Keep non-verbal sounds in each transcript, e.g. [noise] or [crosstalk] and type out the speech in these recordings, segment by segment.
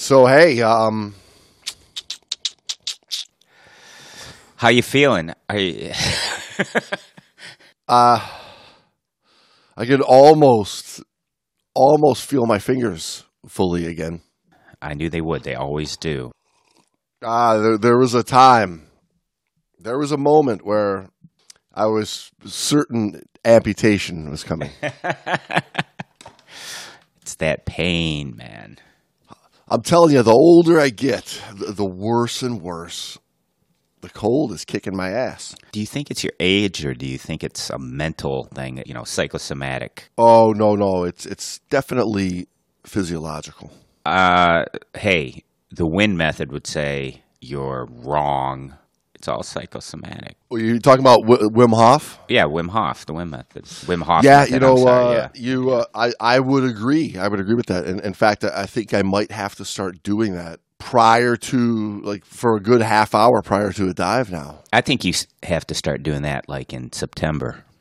So hey, um, How you feeling? Are you, [laughs] uh, I can almost, almost feel my fingers fully again. I knew they would. They always do. Ah, there, there was a time, there was a moment where I was certain amputation was coming. [laughs] It's that pain, man. I'm telling you, the older I get, the, the worse and worse. The cold is kicking my ass. Do you think it's your age, or do you think it's a mental thing? You know, psychosomatic. Oh no, no, it's it's definitely physiological. Uh, hey, the Wim method would say you're wrong. It's all psychosomatic. Well, you talking about w- Wim Hof? Yeah, Wim Hof, the Wim method. Wim Hof. yeah, method, you know, sorry, uh, you, uh, I, I would agree. I would agree with that. And in fact, I think I might have to start doing that prior to, like, for a good half hour prior to a dive now. I think you have to start doing that like in September. [laughs]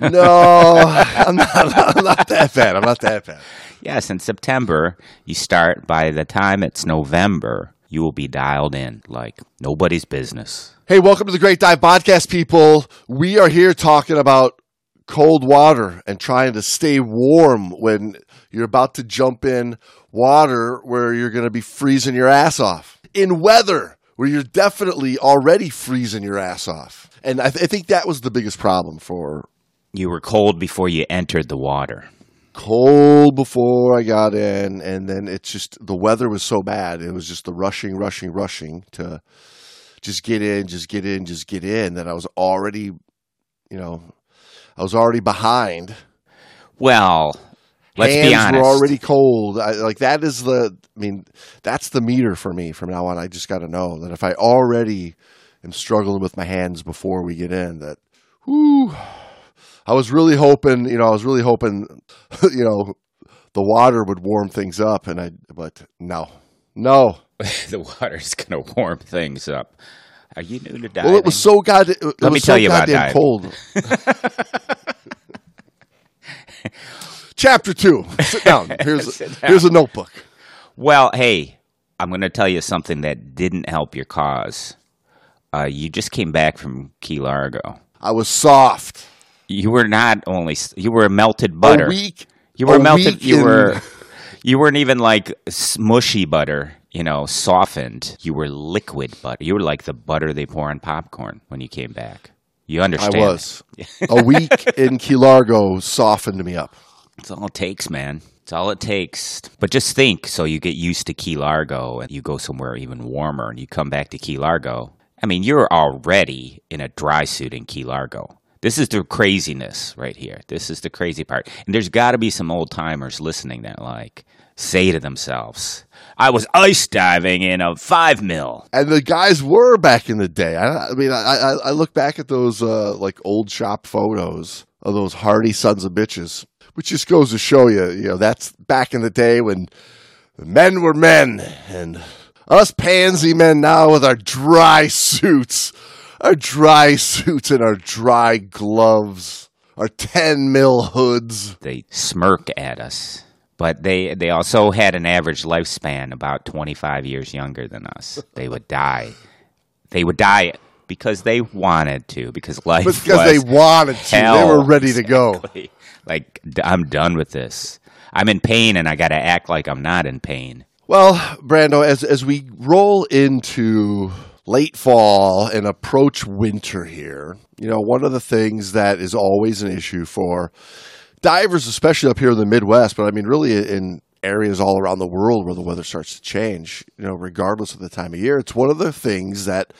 No, I'm not, I'm not that bad. I'm not that bad. Yes, in September, you start. By the time it's November, you will be dialed in like nobody's business. Hey, welcome to the Great Dive Podcast, people. We are here talking about cold water and trying to stay warm when you're about to jump in water where you're going to be freezing your ass off. In weather where you're definitely already freezing your ass off. And I, th- I think that was the biggest problem for You were cold before you entered the water. Cold before I got in, and then it's just the weather was so bad. It was just the rushing, rushing, rushing to just get in, just get in, just get in. That I was already, you know, I was already behind. Well, let's Hands be honest. were already cold. I, like that is the. I mean, that's the meter for me from now on. I just got to know that if I already am struggling with my hands before we get in, that, whoo. I was really hoping, you know, I was really hoping, [laughs] you know, the water would warm things up, and I, but no, no. [laughs] the water's going to warm things up. Are you new to diving? Well, it was so god. It, Let me tell so you about diving. cold. [laughs] Chapter two. Sit down. Here's Sit down. here's a notebook. Well, hey, I'm going to tell you something that didn't help your cause. Uh, you just came back from Key Largo. I was soft. You were not only you were melted butter. A week. You were a melted. week You were. [laughs] You weren't even like smushy butter. You know, softened. You were liquid butter. You were like the butter they pour on popcorn when you came back. You understand? I was. a [laughs] week in Key Largo softened me up. It's all it takes, man. It's all it takes. But just think so you get used to Key Largo and you go somewhere even warmer and you come back to Key Largo. I mean, you're already in a dry suit in Key Largo. This is the craziness right here. This is the crazy part. And there's got to be some old timers listening that like say to themselves, I was ice diving in a five mil. And the guys were back in the day. I, I mean, I, I, look back at those uh, like old shop photos of those hardy sons of bitches, which just goes to show you, you know, that's back in the day when men were men, and us pansy men now with our dry [laughs] suits, our dry suits and our dry gloves, our ten mil hoods. They smirk at us. But they, they also had an average lifespan about 25 years younger than us. They would die. They would die because they wanted to, because life But because was they wanted to, they were ready to go. Like, I'm done with this. I'm in pain and I got to act like I'm not in pain. Well, Brando, as as we roll into late fall and approach winter here, you know, one of the things that is always an issue for divers, especially up here in the Midwest, but I mean, really in areas all around the world where the weather starts to change, you know, regardless of the time of year, it's one of the things that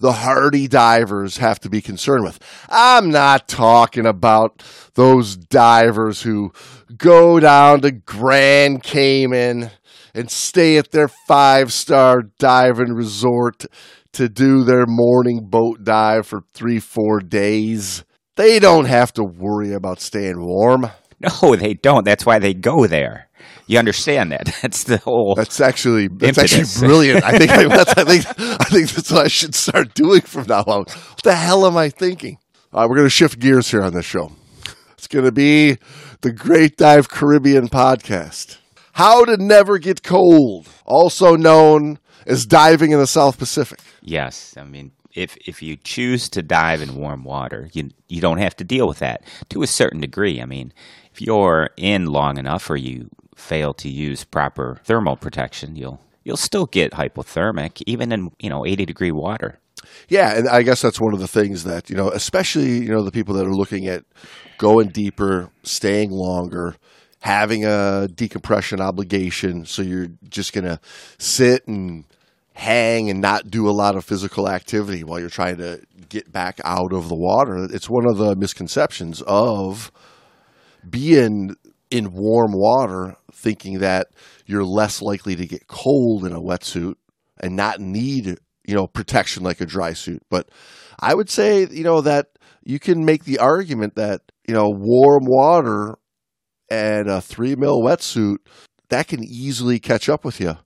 the hardy divers have to be concerned with. I'm not talking about those divers who go down to Grand Cayman and stay at their five star diving resort to do their morning boat dive for three, four days. They don't have to worry about staying warm. No, they don't. That's why they go there. You understand that? [laughs] That's the whole. That's actually that's Impetus. actually brilliant. I think [laughs] I, that's, I think I think that's what I should start doing from now on. What the hell am I thinking? All right, we're going to shift gears here on this show. It's going to be the Great Dive Caribbean podcast. How to never get cold, also known as diving in the South Pacific. Yes, I mean if if you choose to dive in warm water, you you don't have to deal with that to a certain degree. I mean, if you're in long enough or you fail to use proper thermal protection, you'll you'll still get hypothermic even in, you know, 80 degree water. Yeah, and I guess that's one of the things that, you know, especially, you know, the people that are looking at going deeper, staying longer, having a decompression obligation, so you're just going to sit and hang and not do a lot of physical activity while you're trying to get back out of the water. It's one of the misconceptions of being in warm water, thinking that you're less likely to get cold in a wetsuit and not need, you know, protection like a dry suit. But I would say, you know, that you can make the argument that, you know, warm water and a three mil wetsuit, that can easily catch up with you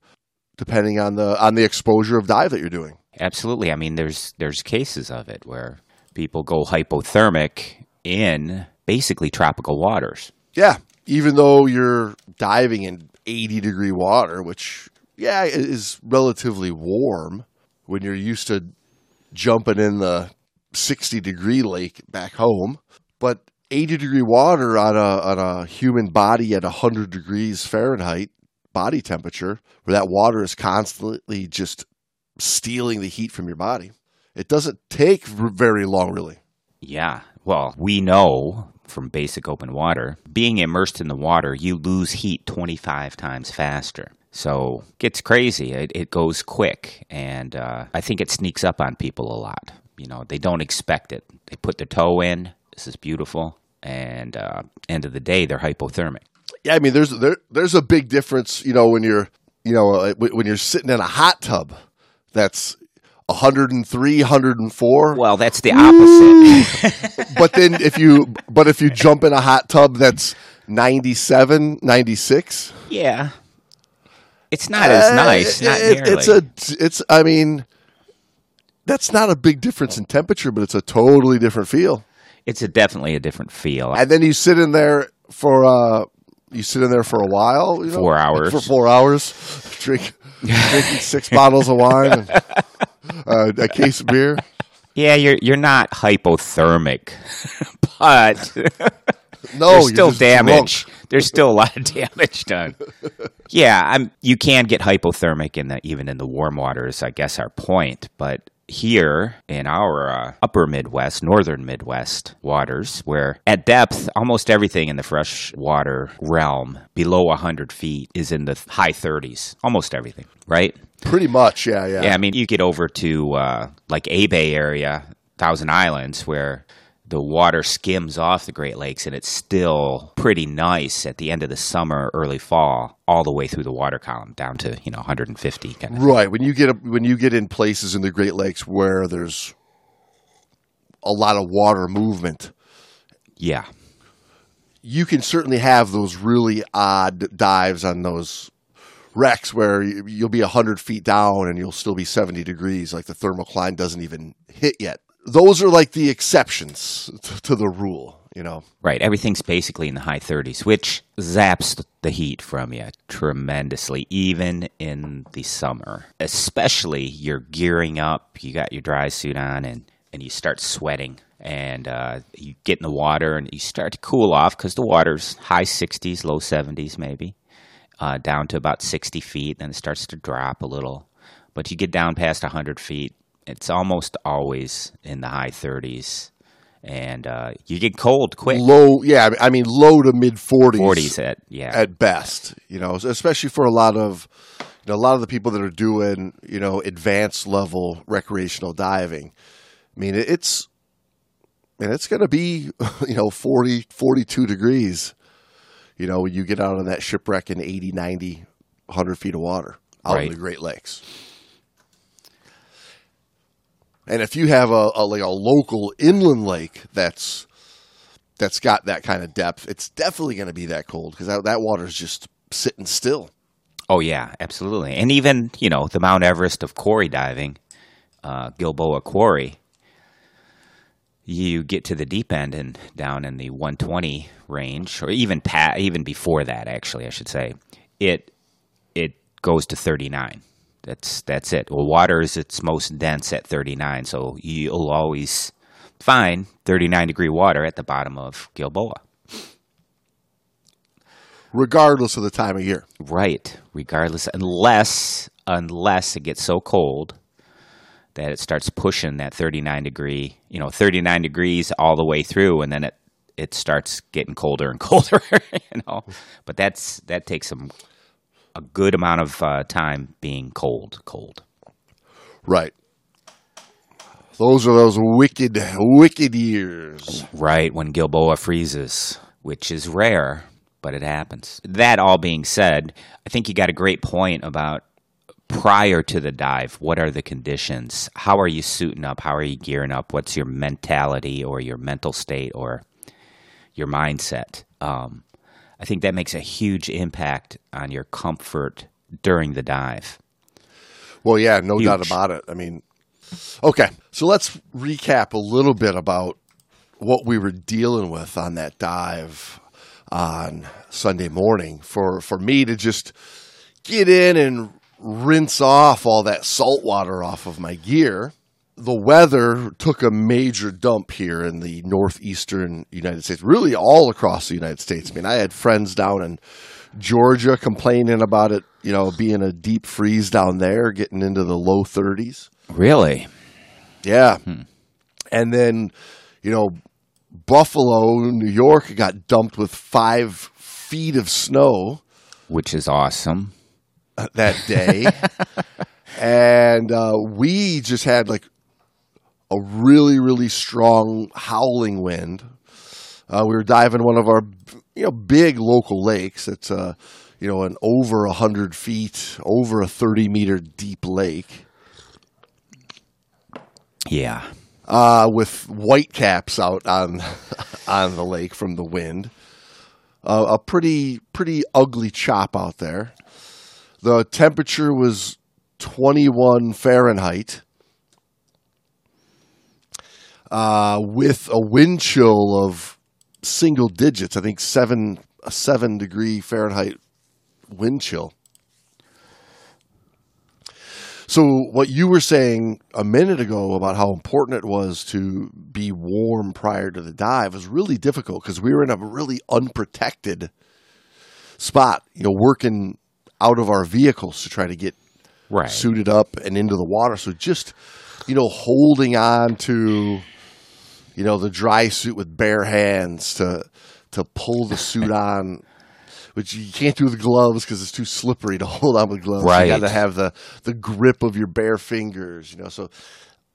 depending on the on the exposure of dive that you're doing. Absolutely. I mean, there's there's cases of it where people go hypothermic in basically tropical waters. Yeah, even though you're diving in 80 degree water, which yeah is relatively warm when you're used to jumping in the 60 degree lake back home, but 80 degree water on a on a human body at 100 degrees Fahrenheit body temperature, where that water is constantly just stealing the heat from your body. It doesn't take very long, really. Yeah. Well, we know from basic open water, being immersed in the water, you lose heat 25 times faster. So it gets crazy. It, it goes quick. And uh, I think it sneaks up on people a lot. You know, they don't expect it. They put their toe in. This is beautiful. And uh, end of the day, they're hypothermic I mean, there's there there's a big difference, you know, when you're you know uh, when you're sitting in a hot tub that's 103 104 well that's the opposite. [laughs] But then if you but if you jump in a hot tub that's 97 96 yeah. It's not as uh, nice not it, it's a it's i mean that's not a big difference in temperature but it's a totally different feel. It's a definitely a different feel. And then you sit in there for uh you sit in there for a while, you know, four hours for four hours, [laughs] drink drinking six [laughs] bottles of wine and uh, a case of beer. Yeah, you're you're not hypothermic, [laughs] but no, there's still damage. Drunk. There's still a lot of damage done. yeah, I'm. You can get hypothermic in the even in the warm waters. I guess our point, but here in our uh, upper Midwest, northern Midwest waters, where at depth, almost everything in the freshwater realm below 100 feet is in the high 30s. Almost everything, right? Pretty much, yeah, yeah. Yeah, I mean, you get over to uh, like A Bay area, Thousand Islands, where the water skims off the Great Lakes and it's still pretty nice at the end of the summer, early fall, all the way through the water column down to you know 150. Kind of right when you get when you get in places in the Great Lakes where there's a lot of water movement. Yeah, you can certainly have those really odd dives on those wrecks where you'll be 100 feet down and you'll still be 70 degrees like the thermocline doesn't even hit yet those are like the exceptions to the rule, you know. Right. Everything's basically in the high 30s, which zaps the heat from you tremendously, even in the summer. Especially you're gearing up, you got your dry suit on, and, and you start sweating. And uh, you get in the water and you start to cool off because the water's high 60s, low 70s, maybe, uh, down to about 60 feet. Then it starts to drop a little. But you get down past 100 feet, it's almost always in the high 30s and uh, you get cold quick. Low, yeah. I mean, low to mid forties. Forties at yeah at best. You know, especially for a lot of you know a lot of the people that are doing you know advanced level recreational diving. I mean, it's and it's going to be [laughs] you know 40, 42 degrees. You know, when you get out on that shipwreck in 80, 90, 100 feet of water out right. in the Great Lakes. And if you have a, a, like a local inland lake that's that's got that kind of depth, it's definitely going to be that cold because that, that water is just sitting still. Oh yeah, absolutely. And even you know the Mount Everest of quarry diving, uh, Gilboa Quarry. You get to the deep end and down in the 120 range, or even even before that, actually, I should say, it it goes to 39. That's that's it. Well, water is its most dense at 39, so you'll always find 39 degree water at the bottom of Gilboa. regardless of the time of year. Right, regardless, unless unless it gets so cold that it starts pushing that 39 degree, you know, 39 degrees all the way through, and then it it starts getting colder and [laughs] colder, you know. But that's that takes some a good amount of uh, time being cold, cold. Right. Those are those wicked, wicked years. Right when Gilboa freezes, which is rare, but it happens. That all being said, I think you got a great point about prior to the dive. What are the conditions? How are you suiting up? How are you gearing up? What's your mentality or your mental state or your mindset? Um, I think that makes a huge impact on your comfort during the dive. Well, yeah, no Huge. doubt about it. I mean, okay, so let's recap a little bit about what we were dealing with on that dive on Sunday morning. For for me to just get in and rinse off all that salt water off of my gear. The weather took a major dump here in the northeastern United States, really all across the United States. I mean, I had friends down in Georgia complaining about it, you know, being a deep freeze down there, getting into the low 30s. Really? Yeah. And then, you know, Buffalo, New York got dumped with five feet of snow Which is awesome. that day. [laughs] and uh, we just had like a really, really strong howling wind. Uh, we were diving one of our, you know, big local lakes. It's a, you know, an over a hundred feet, over a thirty meter deep lake, Yeah. uh, with white caps out on [laughs] on the lake from the wind. Uh, a pretty pretty ugly chop out there. The temperature was 21 Fahrenheit. Uh, with a wind chill of single digits, I think seven a seven degree Fahrenheit wind chill. So what you were saying a minute ago about how important it was to be warm prior to the dive was really difficult because we were in a really unprotected spot, you know, working out of our vehicles to try to get Right. suited up and into the water. So just, you know, holding on to, you know, the dry suit with bare hands to to pull the suit [laughs] on, which you can't do with gloves because it's too slippery to [laughs] hold on with gloves. Right. You got to have the the grip of your bare fingers, you know. So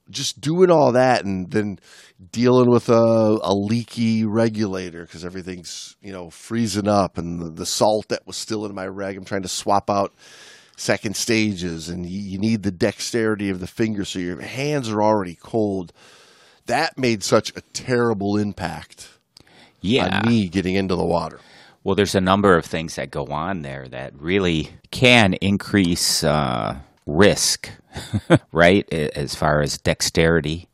just doing all that and then dealing with a, a leaky regulator because everything's you know freezing up and the, the salt that was still in my reg. I'm trying to swap out second stages and you, you need the dexterity of the fingers so your hands are already cold. That made such a terrible impact Yeah. on me getting into the water. Well, there's a number of things that go on there that really can increase uh, risk, [laughs] right? As far as dexterity,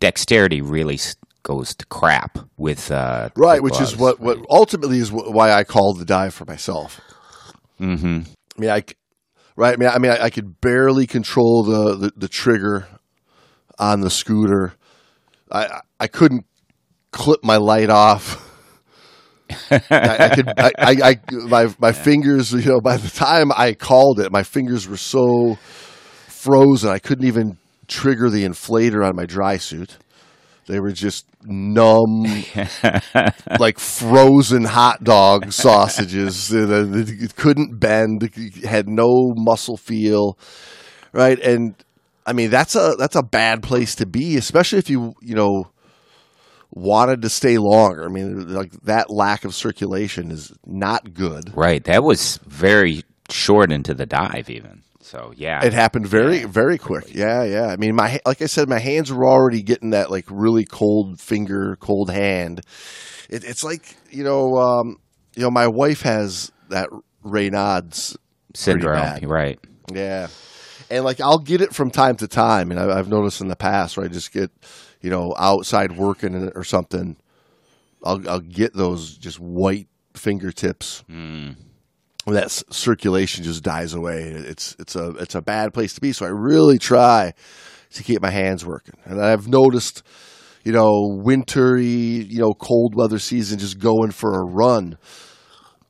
dexterity really goes to crap with uh, Right, which is gloves. what, what ultimately is why I called the dive for myself. Mm-hmm. I mean, I, right? I mean, I mean, I, I could barely control the, the, the trigger on the scooter. I I- couldn't clip my light off. I, I could, [laughs] I, I, I my my fingers, you know, by the time I called it, my fingers were so frozen, I couldn't even trigger the inflator on my dry suit. They were just numb, [laughs] like frozen hot dog sausages. Uh, it couldn't bend, had no muscle feel, right? And I mean, that's a that's a bad place to be, especially if you you know wanted to stay longer. I mean, like that lack of circulation is not good. Right. That was very short into the dive, even. So yeah. It happened very, very quick. Yeah, yeah. I mean, my like I said, my hands were already getting that like really cold finger, cold hand. It, it's like you know, um, you know, my wife has that Raynaud's syndrome. Right. Yeah, and like I'll get it from time to time, and I, I've noticed in the past where I just get, you know, outside working or something, I'll I'll get those just white fingertips mm. that circulation just dies away. It's it's a it's a bad place to be. So I really try to keep my hands working. And I've noticed, you know, wintry, you know, cold weather season, just going for a run.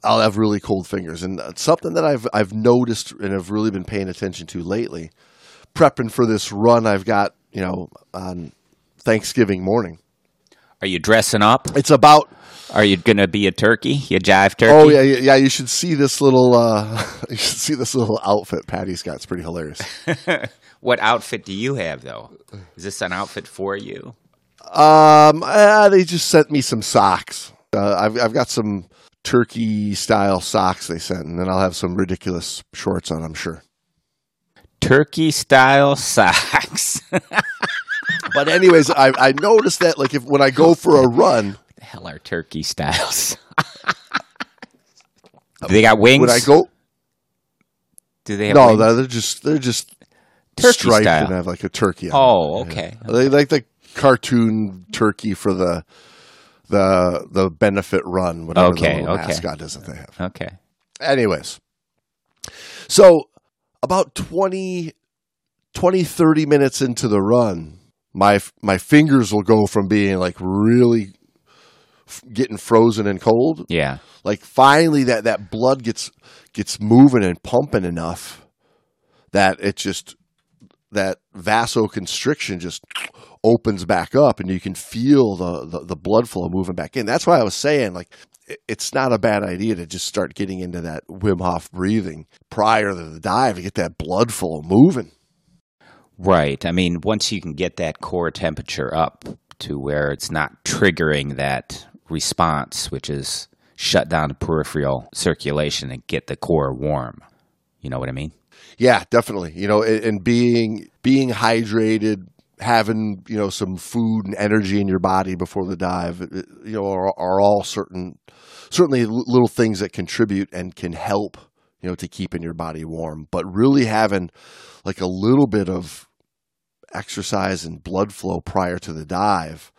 I'll have really cold fingers, and something that I've I've noticed and have really been paying attention to lately. Prepping for this run, I've got you know on Thanksgiving morning. Are you dressing up? It's about Are you going to be a turkey? You jive turkey? oh yeah yeah yeah, you should see this little uh, [laughs] you should see this little outfit Patty's got. It's pretty hilarious. [laughs] What outfit do you have, though? Is this an outfit for you? Um, uh, they just sent me some socks. Uh, I've I've got some turkey style socks they sent, and then I'll have some ridiculous shorts on. I'm sure. Turkey style socks. [laughs] But anyways, I I noticed that like if when I go for a run, the hell are turkey styles? [laughs] do they got wings? when I go do they have no, wings? they're just they're just Turkey striped style. and have like a turkey. on Oh, them. okay. They like the cartoon turkey for the the the benefit run. Whatever Okay, the okay. mascot is that they have. Okay. Anyways, so about 20, 20, 30 minutes into the run, my my fingers will go from being like really f- getting frozen and cold, Yeah. like finally that that blood gets gets moving and pumping enough that it just that vasoconstriction just opens back up and you can feel the, the, the blood flow moving back in. That's why I was saying like it's not a bad idea to just start getting into that Wim Hof breathing prior to the dive to get that blood flow moving. Right. I mean, once you can get that core temperature up to where it's not triggering that response, which is shut down the peripheral circulation and get the core warm. You know what I mean? Yeah, definitely. You know, and, and being being hydrated, having you know some food and energy in your body before the dive, you know, are, are all certain certainly little things that contribute and can help you know to keeping your body warm. But really having like a little bit of exercise and blood flow prior to the dive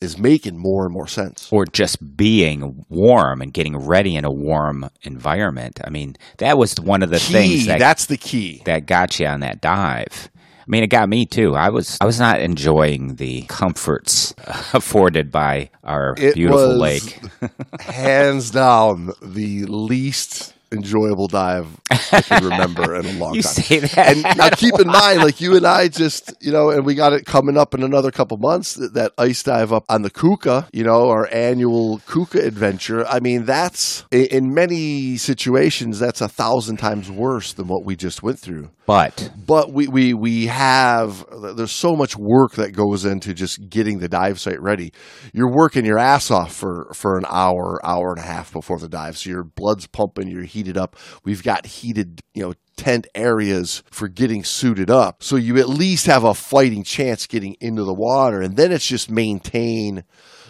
is making more and more sense. Or just being warm and getting ready in a warm environment. I mean, that was one of the Key, things that that's the key. that got you on that dive. I mean, it got me too. I was I was not enjoying the comforts [laughs] afforded by our It beautiful lake. [laughs] hands down the least enjoyable dive [laughs] I can remember in a long You time. say that. And [laughs] now keep in mind, like you and I just, you know, and we got it coming up in another couple months, that, that ice dive up on the Keuka, you know, our annual Keuka adventure. I mean, that's, in many situations, that's a thousand times worse than what we just went through but but we, we we have there's so much work that goes into just getting the dive site ready you're working your ass off for for an hour hour and a half before the dive so your blood's pumping you're heated up. We've got heated you know tent areas for getting suited up. So you at least have a fighting chance getting into the water. And then it's just maintain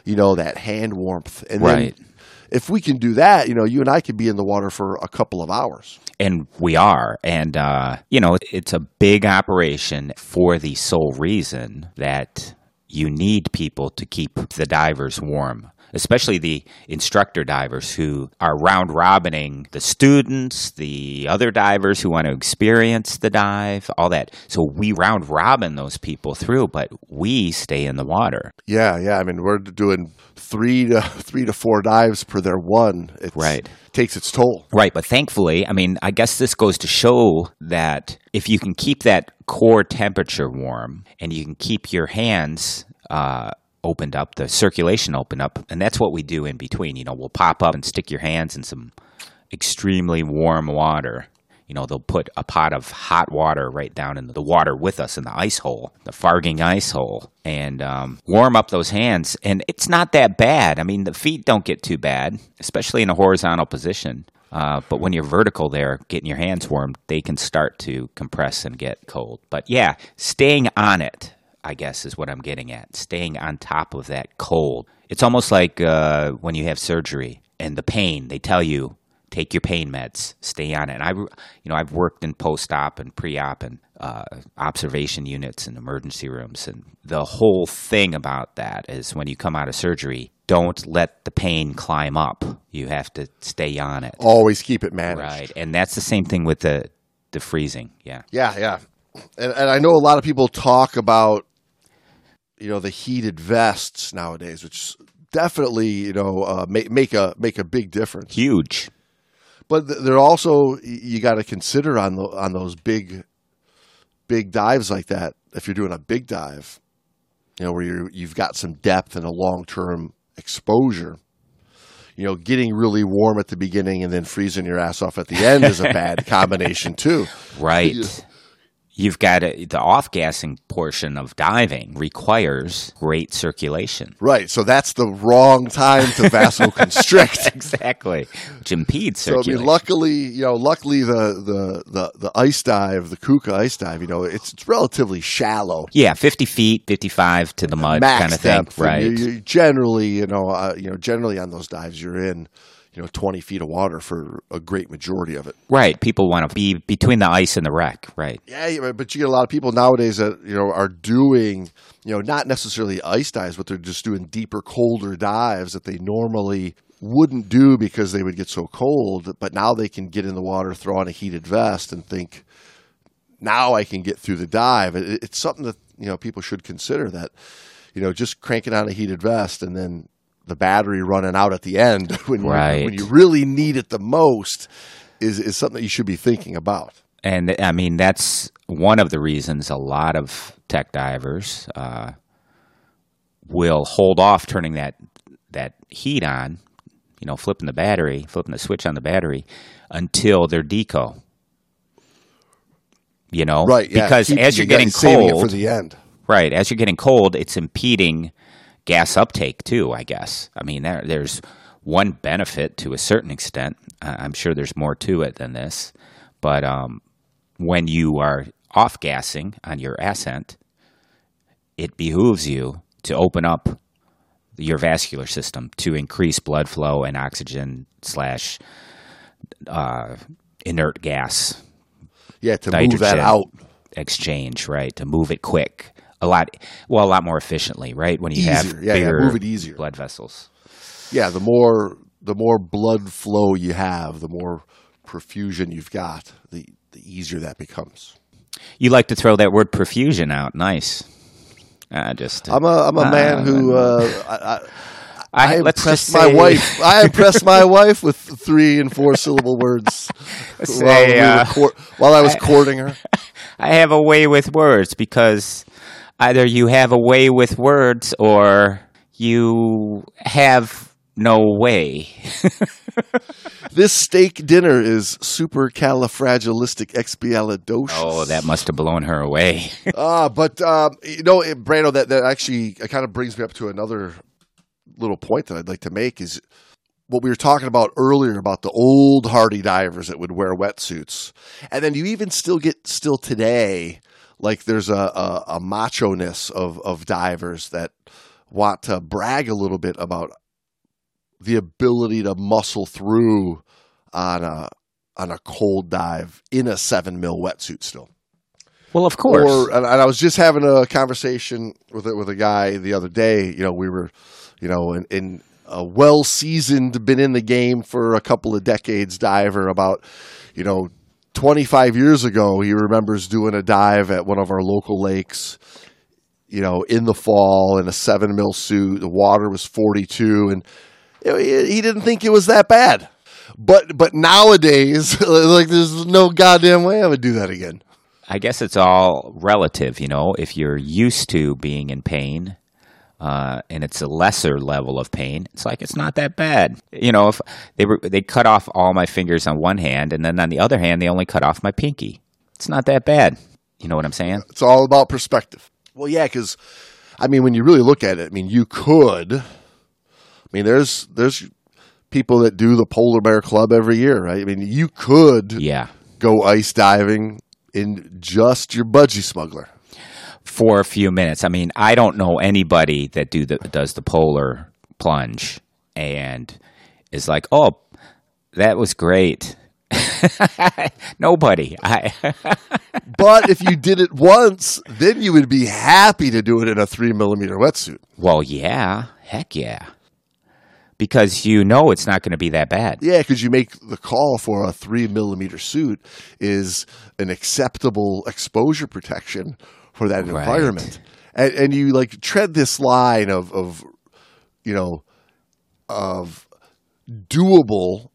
you know that hand warmth. And Right. then if we can do that you know you and i could be in the water for a couple of hours. And we are. And uh, you know it's a big operation for the sole reason that you need people to keep the divers warm especially the instructor divers who are round robining the students the other divers who want to experience the dive all that so we round robin those people through but we stay in the water Yeah, yeah. I mean, we're doing three to [laughs] three to four dives per their one. It's, Right. takes its toll. Right, but thankfully, I mean, I guess this goes to show that if you can keep that core temperature warm and you can keep your hands uh, opened up, the circulation opened up, and that's what we do in between. You know, we'll pop up and stick your hands in some extremely warm water. You know, they'll put a pot of hot water right down in the water with us in the ice hole, the Farging ice hole, and um, warm up those hands. And it's not that bad. I mean, the feet don't get too bad, especially in a horizontal position. Uh, but when you're vertical there, getting your hands warm, they can start to compress and get cold. But yeah, staying on it, I guess, is what I'm getting at. Staying on top of that cold. It's almost like uh, when you have surgery and the pain, they tell you, take your pain meds, stay on it. And I, you know, I've worked in post-op and pre-op and uh, observation units and emergency rooms, and the whole thing about that is when you come out of surgery, don't let the pain climb up. You have to stay on it. Always keep it managed. Right. And that's the same thing with the the freezing. Yeah. Yeah, yeah. And, and I know a lot of people talk about, you know, the heated vests nowadays, which definitely, you know, uh, make, make a make a big difference. Huge. But th- they're also you got to consider on the on those big, big dives like that. If you're doing a big dive, you know, where you you've got some depth and a long term exposure. You know, getting really warm at the beginning and then freezing your ass off at the end is a bad [laughs] combination too. Right. You've got a, the off gassing portion of diving requires great circulation. Right. So that's the wrong time to vasoconstrict. [laughs] exactly. Which impedes circulation. So I mean, luckily, you know, luckily the the the, the ice dive, the Keuka ice dive, you know, it's, it's relatively shallow. yeah, 50 feet, 55 to the mud max kind of thing. depth. Right. You, you generally, you know, uh, you know, generally on those dives, you're in, you know, 20 feet of water for a great majority of it. right. People want to be between the ice and the wreck. Right. Yeah, yeah, but you get a lot of people nowadays that you know are doing, you know, not necessarily ice dives, but they're just doing deeper, colder dives that they normally wouldn't do because they would get so cold. But now they can get in the water, throw on a heated vest, and think, now I can get through the dive. It's something that you know people should consider that, you know, just cranking on a heated vest and then the battery running out at the end [laughs] when you when you really need it the most is is something that you should be thinking about. And I mean, that's one of the reasons a lot of tech divers uh, will hold off turning that that heat on, you know, flipping the battery, flipping the switch on the battery until they're deco. You know, Right. Yeah. Because Keep- as you're you getting cold, for the end. right? As you're getting cold, it's impeding gas uptake too. I guess. I mean, there, there's one benefit to a certain extent. I'm sure there's more to it than this, but um, when you are off gassing on your ascent, it behooves you to open up your vascular system to increase blood flow and oxygen slash uh, inert gas Yeah, to move that out. exchange, right? To move it quick, a lot, well, a lot more efficiently, right? When you have Easier. Yeah, yeah, bigger move it easier. blood vessels. Yeah, the more the more blood flow you have, the more perfusion you've got, the the easier that becomes. You like to throw that word perfusion out. Nice. Uh, just I'm a I'm a man who uh, I, I, I let's impressed my say- wife. I [laughs] impressed my wife with three and four syllable words [laughs] Let's while, say, we uh, while I was courting her. [laughs] I have a way with words because either you have a way with words or you have no way. [laughs] This steak dinner is supercalifragilisticexpialidocious. Oh, that must have blown her away. Uh, [laughs] but um, you know, it, Brando, that that actually kind of brings me up to another little point that I'd like to make is what we were talking about earlier about the old hardy divers that would wear wetsuits, and then you even still get still today, like there's a a, a macho ness of of divers that want to brag a little bit about the ability to muscle through on a on a cold dive in a seven mil wetsuit still. well, of course. Or and, I was just having a conversation with a, with a guy the other day. You know, we were, you know, in, in a well seasoned, been in the game for a couple of decades diver about, you know, 25 years ago, he remembers doing a dive at one of our local lakes. You know, in the fall in a seven mil suit, the water was 42, and he didn't think it was that bad. But but nowadays, [laughs] like there's no goddamn way I would do that again. I guess it's all relative, you know. If you're used to being in pain, uh, and it's a lesser level of pain, it's like it's not that bad. You know, if they were they cut off all my fingers on one hand, and then on the other hand they only cut off my pinky, it's not that bad. You know what I'm saying? It's all about perspective. Well, yeah, because I mean, when you really look at it, I mean, you could. I mean, there's there's people that do the polar bear club every year, right? I mean, you could Yeah. go ice diving in just your budgie smuggler. For a few minutes. I mean, I don't know anybody that do the does the polar plunge and is like, "Oh, that was great." [laughs] Nobody. I [laughs] But if you did it once, then you would be happy to do it in a three millimeter wetsuit. Well, yeah, heck yeah. because you know it's not going to be that bad. Yeah, because you make the call for a three millimeter suit is an acceptable exposure protection for that Right. environment, and, and you like tread this line of of you know of doable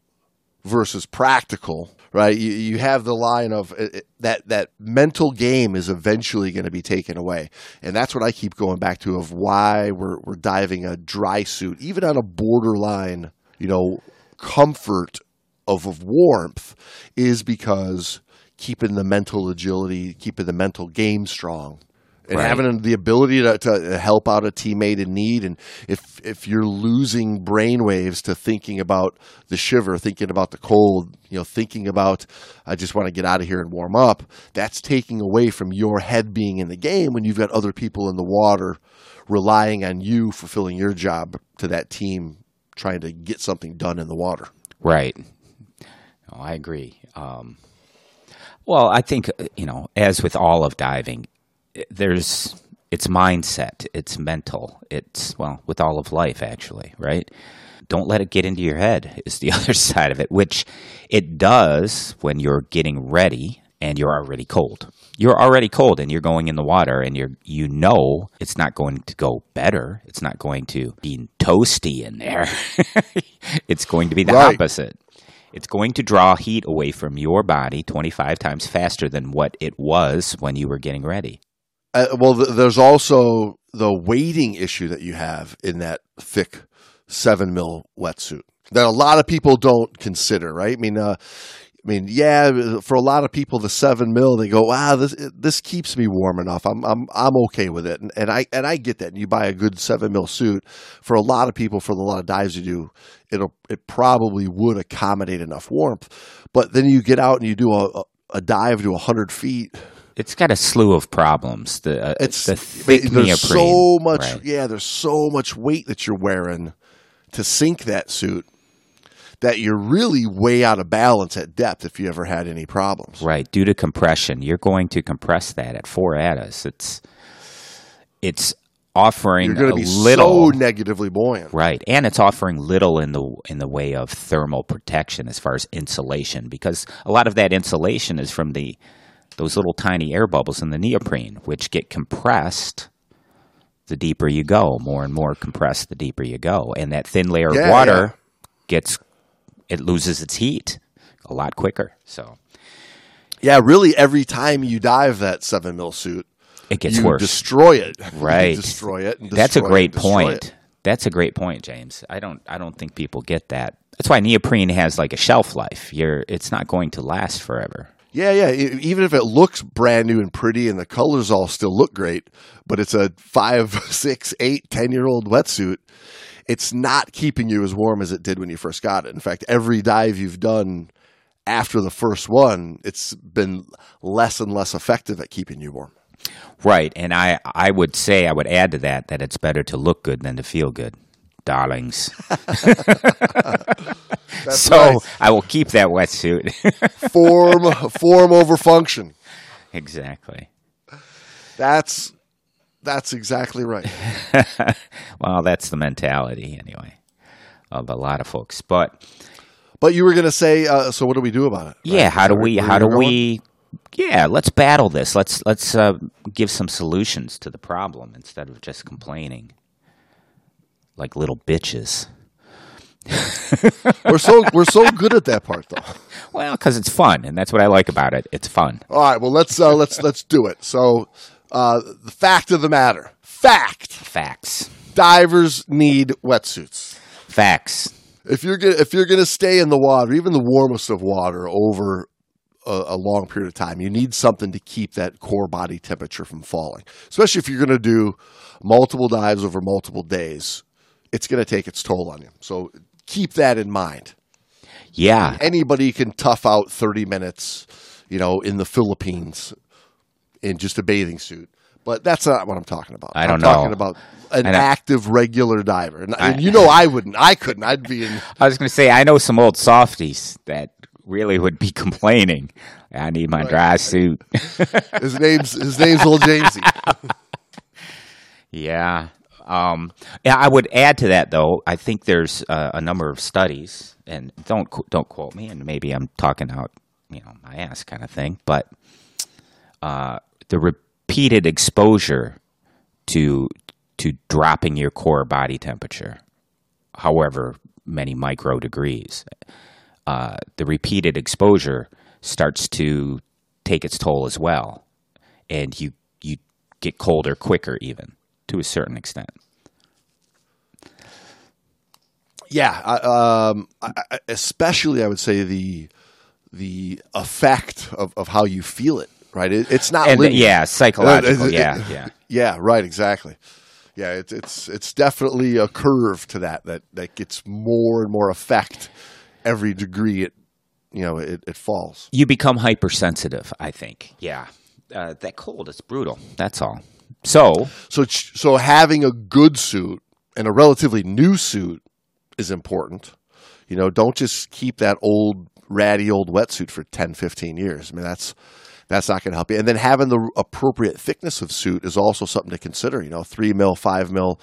versus practical. Right, you, you have the line of uh, uh, that that mental game is eventually going to be taken away, and that's what I keep going back to of why we're we're diving a dry suit, even on a borderline, you know, comfort of, of warmth, is because keeping the mental agility, keeping the mental game strong, and Right. having the ability to, to help out a teammate in need. And if if you're losing brain waves to thinking about the shiver, thinking about the cold, you know, thinking about I just want to get out of here and warm up, that's taking away from your head being in the game when you've got other people in the water relying on you fulfilling your job to that team trying to get something done in the water. Right. Oh, I agree. Um, well, I think uh, you know, as with all of diving, there's it's mindset, it's mental, it's well, with all of life actually, right? Don't let it get into your head [laughs] is the [laughs] other side of it, which it does when you're getting ready and you're already cold. You're already cold and you're going in the water and you're you know it's not going to go better. It's not going to be toasty in there. [laughs] it's going to be the Right. opposite. It's going to draw heat away from your body 25 times faster than what it was when you were getting ready. Uh, well, th- there's also the weighting issue that you have in that thick seven mil wetsuit that a lot of people don't consider, right? I mean, uh, I mean, yeah, for a lot of people, the seven mil, they go, "Wow, this this keeps me warm enough. I'm I'm I'm okay with it." And, and I and I get that. And you buy a good seven mil suit for a lot of people, for a lot of dives you do, it'll it probably would accommodate enough warmth. But then you get out and you do a a, dive to hundred feet. It's got a slew of problems. The uh, It's the thick there's neoprene. so much, Right. yeah. There's so much weight that you're wearing to sink that suit that you're really way out of balance at depth if you ever had any problems. Right, due to compression, you're going to compress that at four atas. It's it's offering You're going a to be little so negatively buoyant. right, and it's offering little in the in the way of thermal protection as far as insulation, because a lot of that insulation is from the those little tiny air bubbles in the neoprene, which get compressed the deeper you go, more and more compressed the deeper you go, and that thin layer Yeah, of water yeah. gets it loses its heat a lot quicker. So Yeah, really. Every time you dive that seven mil suit, it gets you worse. destroy it. [laughs] You Right. destroy it. and That's a great point. it. That's a great point, James. I don't I don't think people get that. That's why neoprene has like a shelf life. You're it's not going to last forever. Yeah, yeah. Even if it looks brand new and pretty and the colors all still look great, but it's a five, [laughs] six, eight, ten year old wetsuit, it's not keeping you as warm as it did when you first got it. In fact, every dive you've done after the first one, it's been less and less effective at keeping you warm. Right. And I I would say I would add to that that it's better to look good than to feel good. Darlings. [laughs] So right. I will keep that wetsuit. form, form over function. [laughs] exactly. That's that's exactly right. [laughs] Well, that's the mentality anyway of a lot of folks. But But you were going to say, uh, so what do we do about it? Yeah, right? how do we where how do going? we yeah, let's battle this. Let's let's uh, give some solutions to the problem instead of just complaining like little bitches. [laughs] We're so we're so good at that part, though. Well, cuz it's fun and that's what I like about it. It's fun. All right, well let's uh, let's let's do it. So, uh, the fact of the matter, fact: Facts. divers need wetsuits. Facts. If you're gonna if you're gonna stay in the water, even the warmest of water, over a, a long period of time, you need something to keep that core body temperature from falling. Especially if you're gonna do multiple dives over multiple days, it's gonna take its toll on you. So keep that in mind. Yeah. anybody can tough out 30 minutes, you know, in the Philippines in just a bathing suit. But that's not what I'm talking about. I don't I'm know. talking about an I active, regular diver. And, and you know, I wouldn't. I couldn't. I'd be in. [laughs] I was going to say I know some old softies that really would be [laughs] complaining. I need my dry suit. [laughs] His name's his name's Old Jamesy. yeah. Um, yeah, I would add to that though. I think there's uh, a number of studies, and don't don't quote me, and maybe I'm talking out, you know, my ass kind of thing. But uh, the repeated exposure to to dropping your core body temperature, however many micro degrees, uh, the repeated exposure starts to take its toll as well, and you you get colder quicker even to a certain extent. Yeah, um, especially I would say the the effect of, of how you feel it. Right, it, it's not And linear. yeah, psychological. Uh, it- yeah, it- yeah. [laughs] yeah, right, exactly. Yeah, it's it's it's definitely a curve to that that that gets more and more effect every degree it you know it, it falls. You become hypersensitive. I think. Yeah, uh, that cold is brutal. That's all. So So so having a good suit and a relatively new suit is important. You know, don't just keep that old ratty old wetsuit for 10, 15 years. I mean, that's that's not going to help you. And then having the appropriate thickness of suit is also something to consider. You know, three mil, five mil,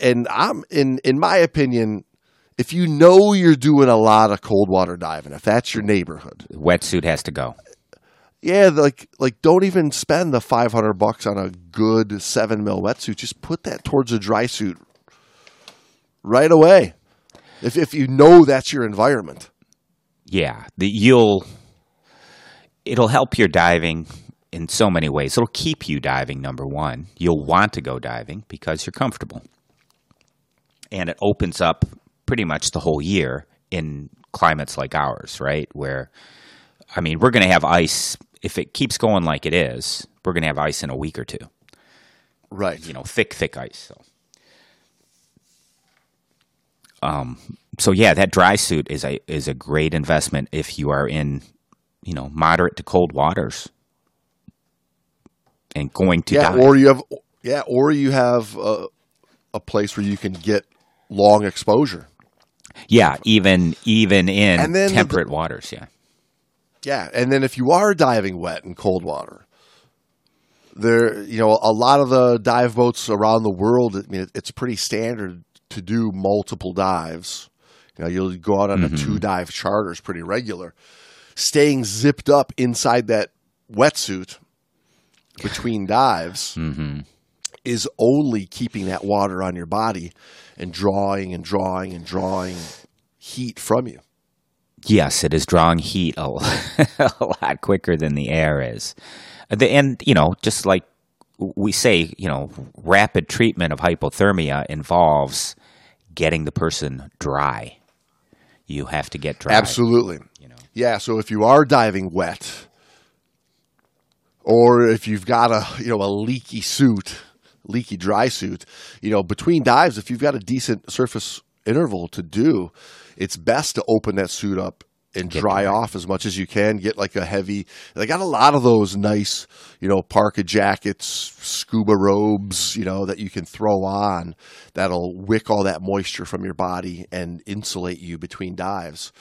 and I'm in in my opinion. If you know you're doing a lot of cold water diving, if that's your neighborhood, wetsuit has to go. yeah, like like don't even spend the five hundred bucks on a good seven mil wetsuit. Just put that towards a dry suit right away. If if you know that's your environment. Yeah, the, you'll. It'll help your diving in so many ways. It'll keep you diving. Number one, you'll want to go diving because you're comfortable, and it opens up pretty much the whole year in climates like ours, right? Where, I mean, we're going to have ice if it keeps going like it is. We're going to have ice in a week or two. Right. you know, thick, thick ice. So, um, so yeah, that dry suit is a is a great investment if you are in, you know, moderate to cold waters, and going to yeah, dive. or you have yeah, or you have a, a place where you can get long exposure. yeah, even even in And then the- temperate waters. Yeah, Yeah, and then if you are diving wet in cold water, there, you know, a lot of the dive boats around the world. I mean, it's pretty standard to do multiple dives. You know, you'll go out on a mm-hmm. two dive charters pretty regular. Staying zipped up inside that wetsuit between dives mm-hmm. is only keeping that water on your body and drawing and drawing and drawing heat from you. yes, it is drawing heat a, [laughs] a lot quicker than the air is, and you know, just like we say, you know, rapid treatment of hypothermia involves getting the person dry. You have to get dry. Absolutely. Yeah, so if you are diving wet, or if you've got a you know a leaky suit, leaky dry suit, you know between dives, if you've got a decent surface interval to do, it's best to open that suit up and dry off as much as you can. Get like a heavy. They got a lot of those nice, you know, parka jackets, scuba robes, you know, that you can throw on that'll wick all that moisture from your body and insulate you between dives.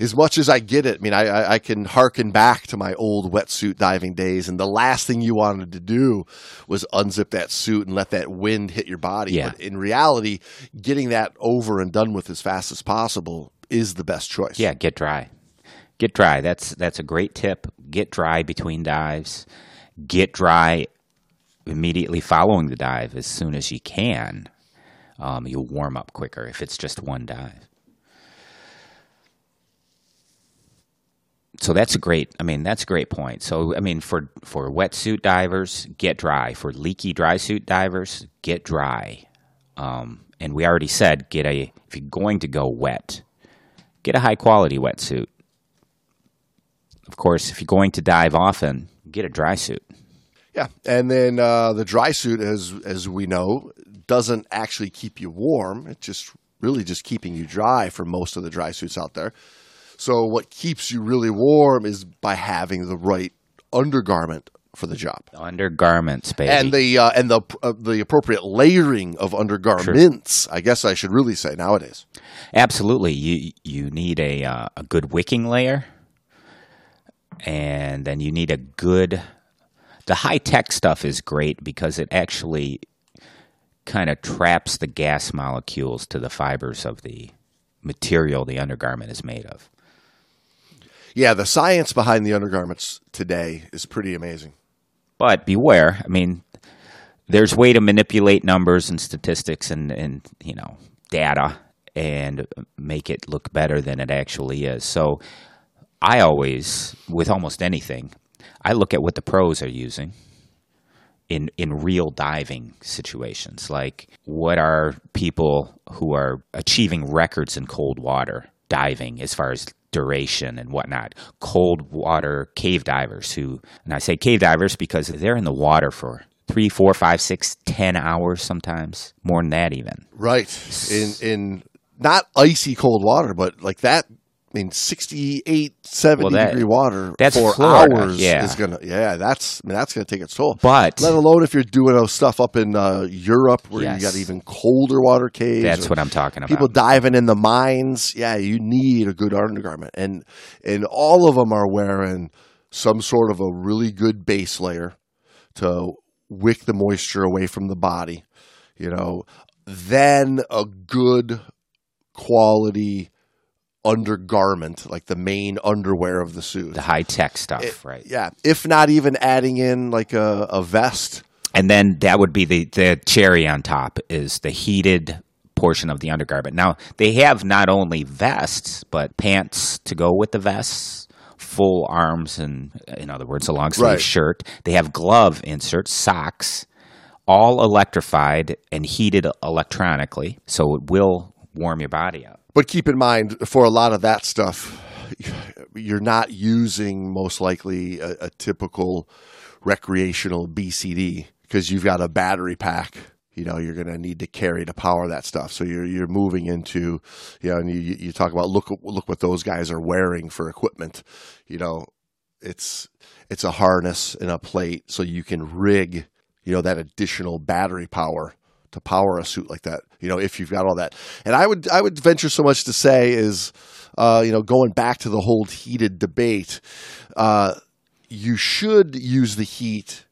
As much as I get it, I mean, I, I, can harken back to my old wetsuit diving days, and the last thing you wanted to do was unzip that suit and let that wind hit your body. Yeah. But in reality, getting that over and done with as fast as possible is the best choice. Yeah, get dry. Get dry. That's that's a great tip. Get dry between dives. Get dry immediately following the dive as soon as you can. Um, you'll warm up quicker if it's just one dive. So that's a great. I mean, that's a great point. So I mean, for for wetsuit divers, get dry. For leaky dry suit divers, get dry. Um, and we already said, get a if you're going to go wet, get a high quality wetsuit. Of course, if you're going to dive often, get a dry suit. Yeah, and then uh, the dry suit, as as we know, doesn't actually keep you warm. It's just really just keeping you dry for most of the dry suits out there. So what keeps you really warm is by having the right undergarment for the job, Undergarments, baby. and the uh, and the uh, the appropriate layering of undergarments. I guess I should really say nowadays. Absolutely, you you need a uh, a good wicking layer, and then you need a good. The high tech stuff is great because it actually kind of traps the gas molecules to the fibers of the material the undergarment is made of. Yeah, the science behind the undergarments today is pretty amazing. But beware, I mean, there's way to manipulate numbers and statistics and, and you know data and make it look better than it actually is. So I always, with almost anything, I look at what the pros are using in in real diving situations. Like what are people who are achieving records in cold water diving as far as duration and whatnot. Cold water cave divers who, and I say cave divers because they're in the water for three, four, five, six, ten hours sometimes, more than that even. Right. In in not icy cold water, but like that. I mean, 68, 70 Well, that- degree water that's for Florida, hours yeah. is gonna. Yeah, that's I mean, that's gonna take its toll. But Let alone if you're doing stuff up in uh, Europe where Yes. you got even colder water caves. that's what I'm talking about. people diving in the mines. Yeah, you need a good undergarment, and and all of them are wearing some sort of a really good base layer to wick the moisture away from the body. You know, then a good quality undergarment, like the main underwear of the suit. the high tech stuff, right? Yeah, if not even adding in like a, a vest. And then that would be the, the cherry on top is the heated portion of the undergarment. Now, they have not only vests, but pants to go with the vests, full arms, and in other words, a long sleeve Right. shirt. They have glove inserts, socks, all electrified and heated electronically, so it will warm your body up. But keep in mind, for a lot of that stuff, you're not using most likely a, a typical recreational BCD because you've got a battery pack. You know, you're going to need to carry to power that stuff. So you're you're moving into, you know, and you you talk about look look what those guys are wearing for equipment. You know, it's it's a harness and a plate, so you can rig, you know, that additional battery power to power a suit like that. You know, if you've got all that, and I would I would venture so much to say is, uh, you know, going back to the whole heated debate, uh, you should use the heat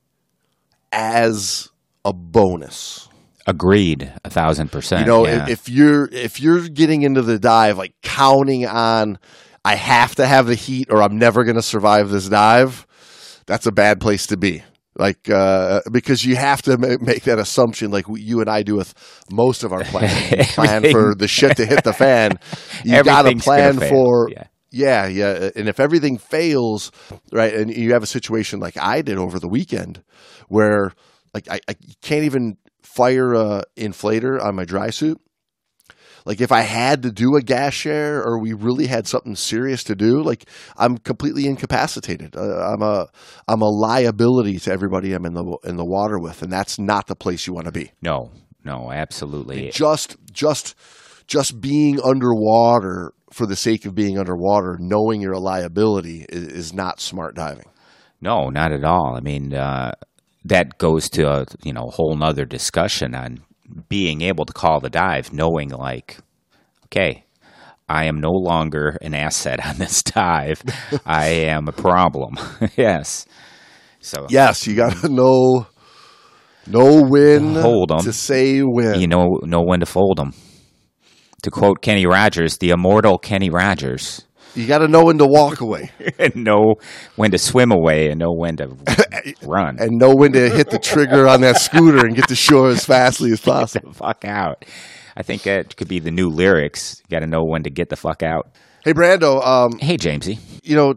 as a bonus. Agreed, a thousand percent. You know, yeah. if, if you're if you're getting into the dive like counting on I have to have the heat or I'm never going to survive this dive, that's a bad place to be. Like uh, because you have to make that assumption, like you and I do with most of our [laughs] plans. Plan for the shit to hit the fan. [laughs] You got to plan for yeah. yeah, yeah. And if everything fails, right, and you have a situation like I did over the weekend where like I, I can't even fire a inflator on my dry suit. Like if I had to do a gas share or we really had something serious to do, like I'm completely incapacitated. Uh, I'm a I'm a liability to everybody I'm in the in the water with, and that's not the place you want to be no, no, absolutely. just just just being underwater for the sake of being underwater, knowing you're a liability is, is not smart diving. No, not at all. I mean, uh, that goes to a you know whole nother discussion on being able to call the dive, knowing like, okay, I am no longer an asset [laughs] on this dive. I am a problem. [laughs] yes. So Yes, you got to [laughs] know know when Hold 'em. to say when. you know know when to fold them. To quote Kenny Rogers, the immortal Kenny Rogers, You got to know when to walk away [laughs] and know when to swim away and know when to [laughs] run. and know when to hit the trigger on that scooter and get to shore as fastly as [laughs] possible. fuck out. I think that could be the new lyrics. You got to know when to get the fuck out. Hey Brando, um, Hey, Jamesy. you know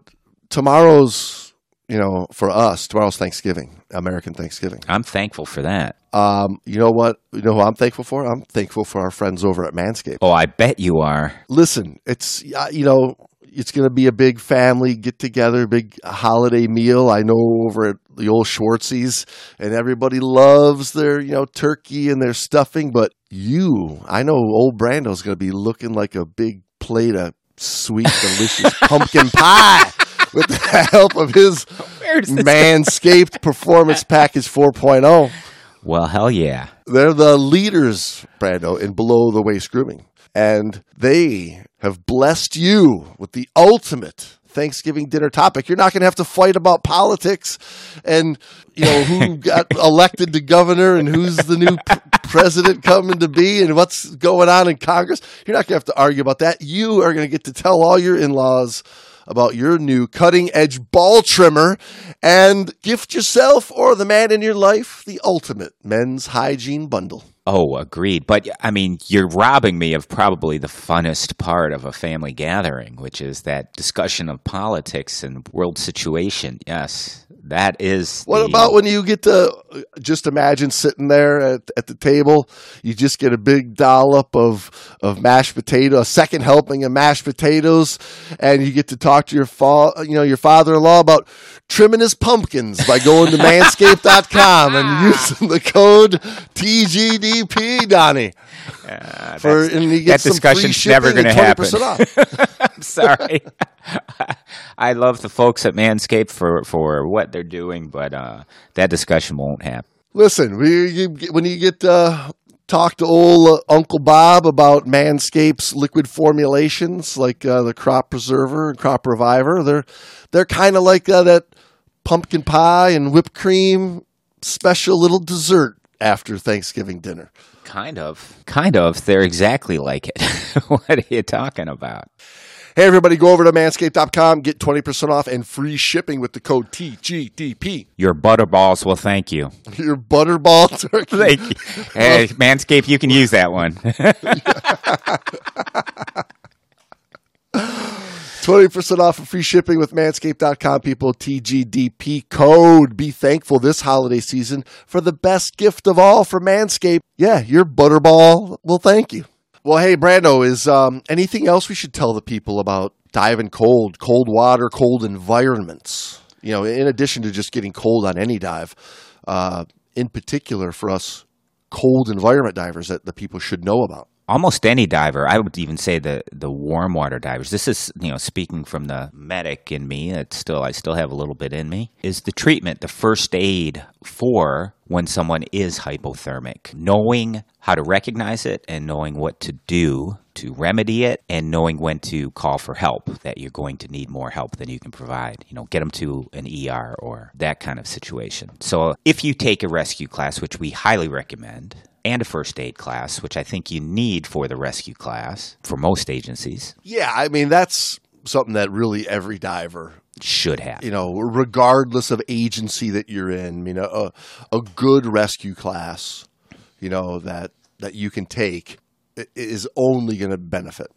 tomorrow's you know for us tomorrow's Thanksgiving, American Thanksgiving. I'm thankful for that. Um, you know what? You know who I'm thankful for? I'm thankful for our friends over at Manscaped. Oh, I bet you are. listen, it's uh, you know, it's going to be a big family get together, big holiday meal. I know over at the old Schwartzies, and everybody loves their you know turkey and their stuffing. But you, I know, old Brando's going to be looking like a big plate of sweet, delicious [laughs] pumpkin pie with the help of his Manscaped Performance Package oh. 4.0. Well, hell yeah. They're the leaders, Brando, in below the waist grooming. And they have blessed you with the ultimate Thanksgiving dinner topic. You're not going to have to fight about politics and, you know, who [laughs] got elected to governor and who's the new p- president coming to be and what's going on in Congress. You're not going to have to argue about that. You are going to get to tell all your in laws about your new cutting edge ball trimmer and gift yourself or the man in your life the ultimate men's hygiene bundle. Oh, agreed. But I mean, you're robbing me of probably the funnest part of a family gathering, which is that discussion of politics and world situation. Yes, that is. What the- about when you get to just imagine sitting there at, at the table? You just get a big dollop of of mashed potato, a second helping of mashed potatoes, and you get to talk to your fa- you know your father in law about trimming his pumpkins by going to [laughs] manscaped.com and [laughs] using the code TGDP, Donnie. Uh, For and you get that some discussion's never going to 20% happen. off. [laughs] I'm sorry. [laughs] I love the folks at Manscaped for, for what they're doing, but uh, that discussion won't happen. Listen, when you get uh, talk to old uh, Uncle Bob about Manscaped's liquid formulations, like uh, the Crop Preserver and Crop Reviver, they're they're kind of like uh, that pumpkin pie and whipped cream special little dessert after Thanksgiving dinner. Kind of. Kind of. They're exactly like it. [laughs] what are you talking about? Hey, everybody, go over to manscaped.com, get 20% off and free shipping with the code TGDP. Your butterballs will thank you. [laughs] Your butterball [laughs] turkey. Thank you. Hey, Manscaped, you can use that one. 20% off and free shipping with manscaped.com, people. TGDP code. Be thankful this holiday season for the best gift of all for Manscaped. Yeah, your butterball will thank you. Well, hey, Brando, is um, anything else we should tell the people about diving cold, cold water, cold environments? You know, in addition to just getting cold on any dive, uh, in particular for us cold environment divers that the people should know about. Almost any diver i would even say the the warm water divers this is you know speaking from the medic in me it's still i still have a little bit in me is the treatment the first aid for when someone is hypothermic. Knowing how to recognize it and knowing what to do to remedy it and knowing when to call for help that you're going to need more help than you can provide. You know get them to an ER or that kind of situation. So if you take a rescue class which we highly recommend and a first aid class, which I think you need for the rescue class for most agencies, Yeah, I mean, that's something that really every diver should have. you know, regardless of agency that you're in, you know, a, a good rescue class, you know, that that you can take is only going to benefit.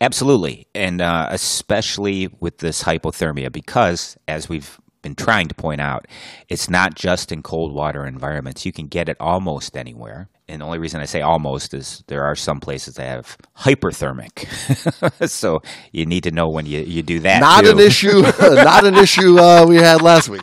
Absolutely. And uh, especially with this hypothermia, because as we've been trying to point out, it's not just in cold water environments. You can get it almost anywhere. And the only reason I say almost is there are some places that have hyperthermic. [laughs] so you need to know when you, you do that. Not too. an issue. [laughs] [laughs] not an issue uh, we had last week.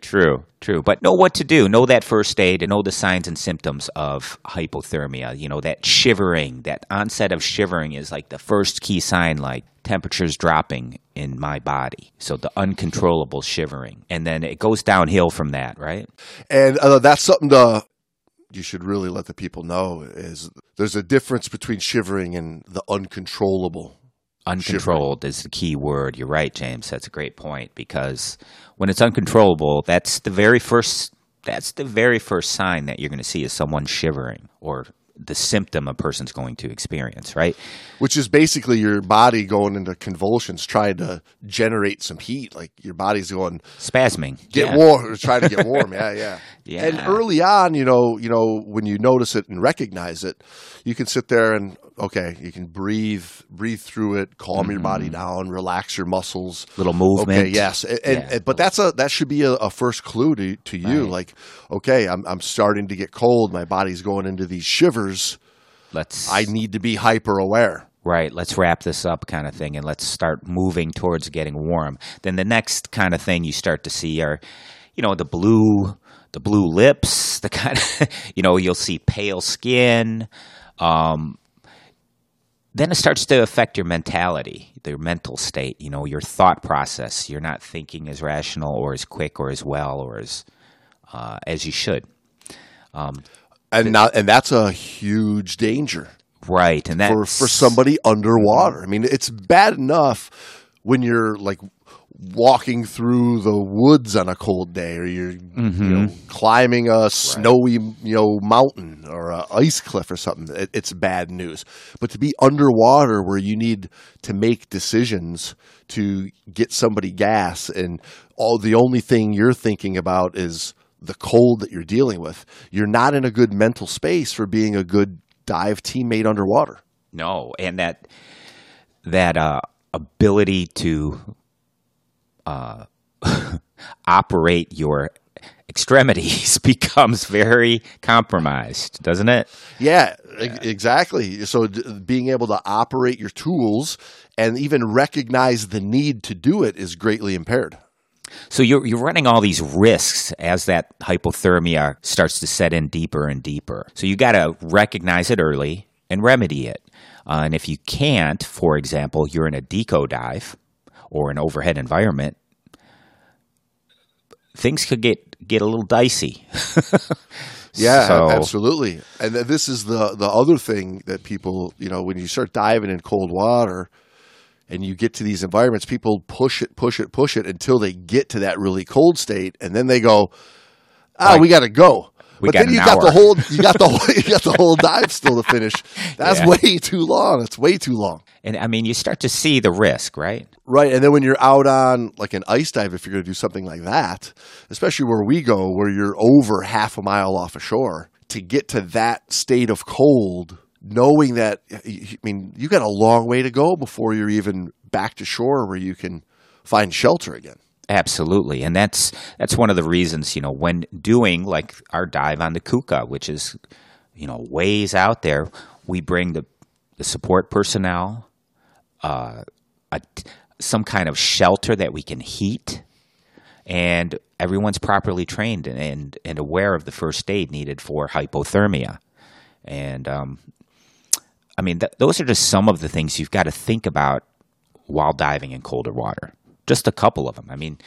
True, true. But know what to do. Know that first aid and know the signs and symptoms of hypothermia. You know, that shivering, that onset of shivering is like the first key sign, like temperatures dropping in my body. So the uncontrollable shivering. And then it goes downhill from that, right? And uh, that's something to you should really let the people know is there's a difference between shivering and the uncontrollable. Uncontrolled is the key word. You're right, James. That's a great point because when it's uncontrollable, that's the very first that's the very first sign that you're going to see is someone shivering or the symptom a person's going to experience, right? which is basically your body going into convulsions, trying to generate some heat. Like your body's going, Spasming. get Yeah. warm, try to get warm. [laughs] Yeah, yeah. Yeah. And early on, you know, you know, when you notice it and recognize it, you can sit there and okay, you can breathe, breathe through it, calm your body down, relax your muscles. Little movement. Okay, yes, and, and- but that's a that should be a, a first clue to to you. Right. Like, okay, I'm I'm starting to get cold. My body's going into these shivers. Let's I need to be hyper aware. right, let's wrap this up kind of thing and let's start moving towards getting warm. Then the next kind of thing you start to see are you know, the blue the blue lips, the [laughs] kind of you know, you'll see pale skin. Um then it starts to affect your mentality, your mental state, you know, your thought process. You're not thinking as rational or as quick or as well or as uh, as you should. And now, and that's a huge danger. Right, and that for for somebody underwater. I mean, it's bad enough when you're like walking through the woods on a cold day or you're you know, climbing a snowy you know mountain or a ice cliff or something it, it's bad news. But to be underwater where you need to make decisions to get somebody gas and all the only thing you're thinking about is the cold that you're dealing with you're not in a good mental space for being a good dive teammate underwater. No, and that that uh, ability to uh, [laughs] operate your extremities [laughs] becomes very compromised, doesn't it? Yeah, e- exactly. So d- being able to operate your tools and even recognize the need to do it is greatly impaired. So you're you're running all these risks as that hypothermia starts to set in deeper and deeper. So you got to recognize it early and remedy it. Uh, and if you can't, for example, you're in a deco dive or an overhead environment, things could get get a little dicey. [laughs] Yeah, So- absolutely. And this is the the other thing that people, you know, when you start diving in cold water and you get to these environments, people push it, push it, push it until they get to that really cold state, and then they go, "Ah, we got to go." We but got then you got the whole you got the [laughs] whole you got the whole dive still to finish. That's Yeah. way too long. It's way too long. And I mean, you start to see the risk, right? Right. And then when you're out on like an ice dive, if you're going to do something like that, especially where we go, where you're over half a mile off of shore, to get to that state of cold, knowing that, I mean, you got a long way to go before you're even back to shore where you can find shelter again. Absolutely, and that's that's one of the reasons you know when doing like our dive on the Keuka, which is you know ways out there, we bring the the support personnel, uh, a, some kind of shelter that we can heat, and everyone's properly trained and and, and aware of the first aid needed for hypothermia, and um, I mean th- those are just some of the things you've got to think about while diving in colder water. Just a couple of them. I mean,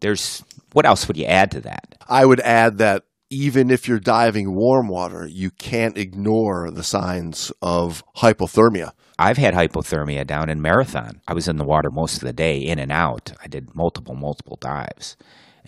there's what else would you add to that? I would add that even if you're diving warm water, you can't ignore the signs of hypothermia. I've had hypothermia down in Marathon. I was in the water most of the day, in and out. I did multiple, multiple dives.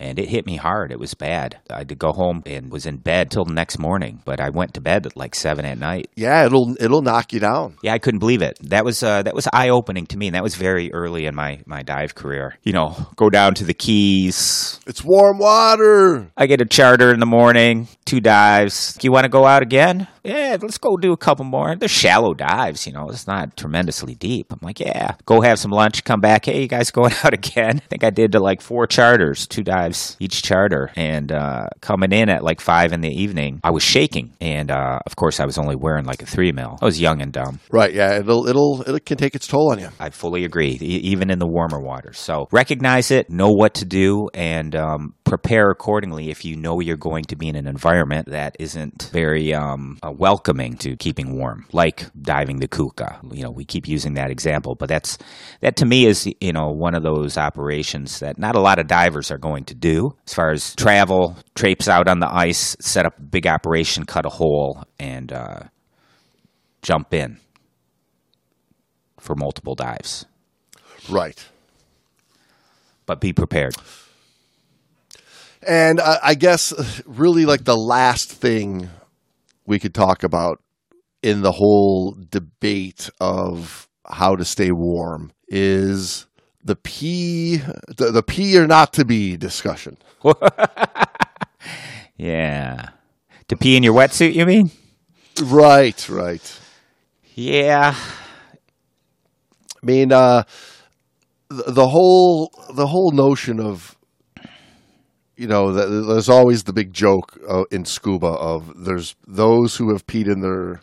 And it hit me hard. It was bad. I had to go home and was in bed till the next morning. But I went to bed at like seven at night. Yeah, it'll it'll knock you down. Yeah, I couldn't believe it. That was uh, that was eye opening to me, and that was very early in my my dive career. You know, go down to the Keys. It's warm water. I get a charter in the morning, two dives. Do You want to go out again? Yeah, let's go do a couple more. They're shallow dives, you know, it's not tremendously deep. I'm like, yeah, go have some lunch, come back. Hey, you guys [laughs] going out again? I think I did to like four charters, two dives each charter. And uh, coming in at like five in the evening, I was shaking. And uh, of course, I was only wearing like a three mil. I was young and dumb. Right. Yeah. It'll it'll it can take its toll on you. I fully agree, e- even in the warmer waters. So recognize it, know what to do, and um, prepare accordingly if you know you're going to be in an environment that isn't very um, uh, welcoming to keeping warm, like diving the Keuka. You know, we keep using that example, but that's that to me is you know one of those operations that not a lot of divers are going to do as far as travel, traipse out on the ice, set up a big operation, cut a hole, and uh, jump in for multiple dives. Right. but be prepared. And uh, I guess uh, really like the last thing we could talk about in the whole debate of how to stay warm is the pee the, the pee or not to be discussion. [laughs] Yeah. To pee in your wetsuit, you mean? Right, right. Yeah. I mean, uh, the, the whole the whole notion of you know, th there's always the big joke uh, in scuba of there's those who have peed in their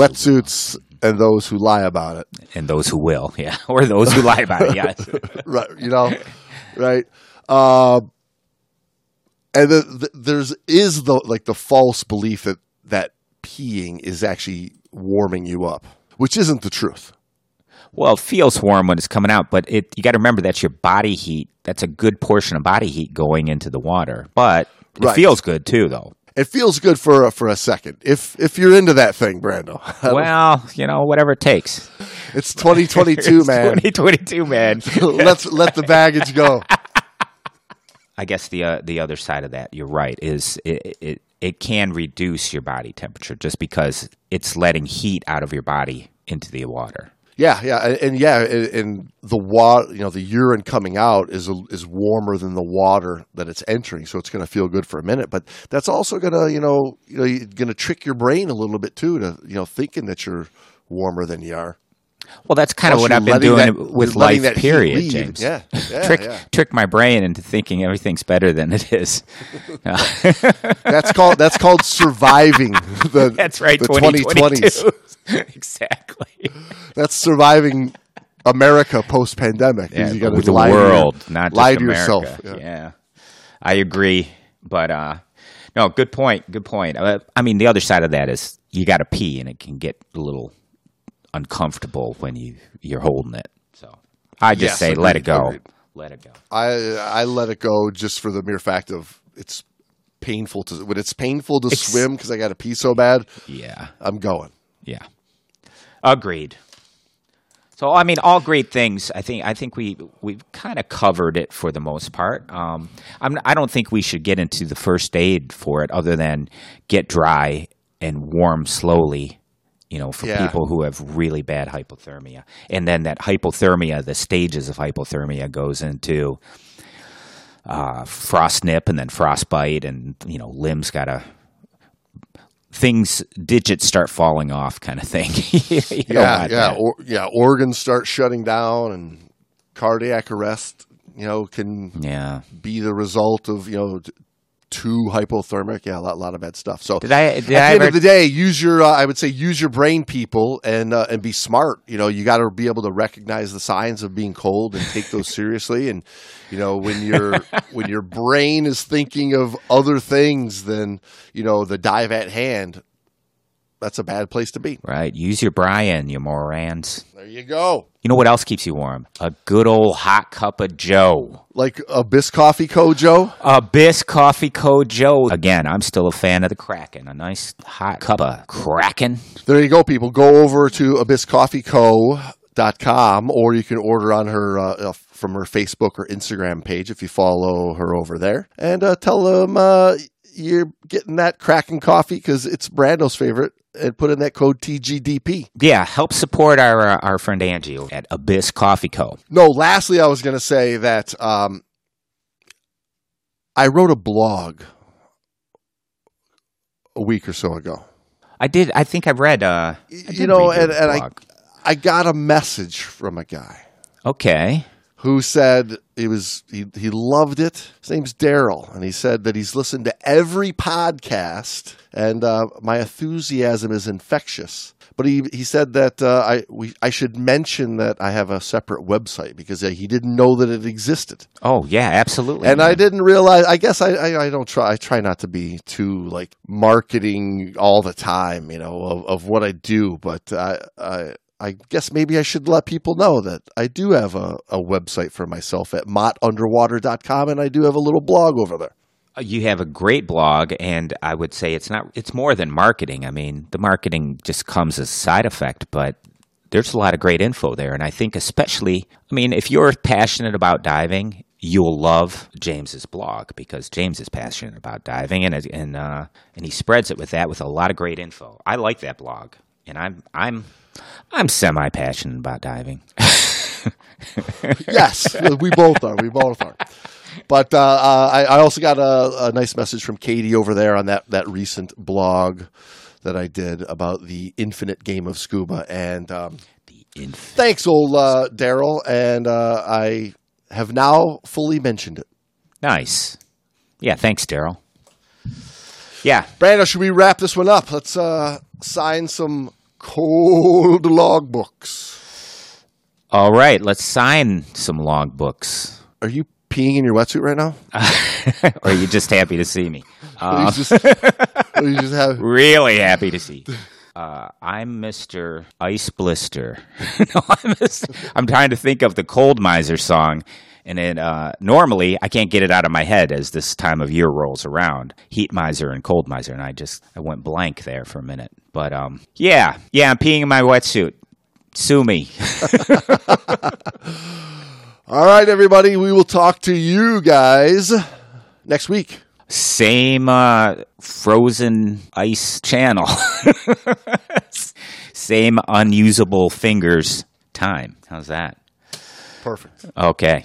wetsuits and those who lie about it. and those who will, [laughs] yeah. Or those who lie about it, yes. [laughs] right you know right uh, and the, the, there's is the like the false belief that that peeing is actually warming you up which isn't the truth Well, it feels warm when it's coming out, but it you got to remember that's your body heat. That's a good portion of body heat going into the water. But it Right. feels good too, though. It feels good for a, for a second. If if you're into that thing, Brando. [laughs] Well, you know, whatever it takes. It's 2022, [laughs] It's man. 2022, man. [laughs] Let's let the baggage go. I guess the uh, the other side of that, you're right, is it, it it can reduce your body temperature just because it's letting heat out of your body into the water. Yeah, yeah, and, and yeah, and, and the water, you know, the urine coming out is is warmer than the water that it's entering, so it's going to feel good for a minute. But that's also going to, you know, you know, going to trick your brain a little bit too, to you know, thinking that you're warmer than you are. Well, that's kind of what I've been doing that- with life. Period. James. Yeah, yeah, [laughs] trick yeah. trick my brain into thinking everything's better than it is. [laughs] That's called that's called surviving [laughs] the That's right. the 2022. exactly. That's surviving America post pandemic. Yeah, you got with to the lie to your- world, not just lie to America. yourself. Yeah. Yeah. I agree, but uh, no, good point. Good point. Uh, I mean, the other side of that is you got to pee, and it can get a little uncomfortable when you you're holding it. So I just Yes, say let it go. agreed. Let it go. I I let it go just for the mere fact of it's painful to when it's painful to It's- swim because I got to pee so bad. Yeah. I'm going. Yeah. Agreed. So I mean, all great things. I think I think we we've kind of covered it for the most part. Um, I'm I don't think we should get into the first aid for it, other than get dry and warm slowly. You know, for Yeah. people who have really bad hypothermia, and then that hypothermia, the stages of hypothermia goes into uh, frost nip and then frostbite, and you know, limbs gotta things digits start falling off kind of thing. [laughs] You Yeah, yeah, or, yeah. Organs start shutting down, and cardiac arrest. You know, can yeah. be the result of you know too hypothermic. Yeah, a lot, lot of bad stuff. So Did I? Did at the I end ever? of the day, use your uh, I would say use your brain, people, and uh, and be smart. You know, you got to be able to recognize the signs of being cold and take those seriously. And you know, when your [laughs] when your brain is thinking of other things than you know the dive at hand, that's a bad place to be. right. Use your Brian, you morans. There you go. You know what else keeps you warm? A good old hot cup of Joe. Like Abyss Coffee Co. Joe. Abyss Coffee Co. Joe. Again, I'm still a fan of the Kraken. A nice hot cup of Kraken. There you go, people. Go over to abysscoffeeco.com or you can order on her uh, uh, from her Facebook or Instagram page if you follow her over there. And uh, tell them uh, you're getting that Kraken coffee because it's Brando's favorite and put in that code TGDP. Yeah, help support our uh, our friend Angie at Abyss Coffee Co. No, lastly, I was going to say that um, I wrote a blog a week or so ago. I did. I think I read. Uh, I you know, read and, and I. I got a message from a guy. okay. Who said he was he, he loved it. His name's Daryl, and he said that he's listened to every podcast, and uh, my enthusiasm is infectious. But he, he said that uh, I we I should mention that I have a separate website because uh, he didn't know that it existed, Oh yeah, absolutely. and I didn't realize. I guess I, I, I don't try. I try not to be too like marketing all the time, you know, of, of what I do. But I, I I guess maybe I should let people know that I do have a, a website for myself at mottunderwater.com, and I do have a little blog over there. You have a great blog, and I would say it's not. It's more than marketing. I mean, the marketing just comes as a side effect, but there's a lot of great info there. And I think, especially, I mean, if you're passionate about diving, you'll love James's blog because James is passionate about diving, and and uh, and he spreads it with that with a lot of great info. I like that blog, and I'm I'm I'm semi passionate about diving. yes, we both are. We both are. But uh, uh, I, I also got a, a nice message from Katie over there on that, that recent blog that I did about the infinite game of scuba. And um, thanks, old uh, Daryl. And uh, I have now fully mentioned it. nice, yeah. Thanks, Daryl. Yeah, Brando, should we wrap this one up? Let's uh, sign some cold logbooks. All right, let's sign some logbooks. Are you peeing in your wetsuit right now? [laughs] or are you just happy to see me? [laughs] Uh, you just, you just have really happy to see. Uh, I'm Mr. Ice Blister. [laughs] no, I'm. I'm trying to think of the Cold Miser song, And then uh, normally I can't get it out of my head as this time of year rolls around. Heat miser and cold miser, and I just I went blank there for a minute. But um, yeah, yeah, I'm peeing in my wetsuit. Sue me. [laughs] All right, everybody. We will talk to you guys next week. Same uh, frozen ice channel. [laughs] Same unusable fingers time. How's that? Perfect. Okay.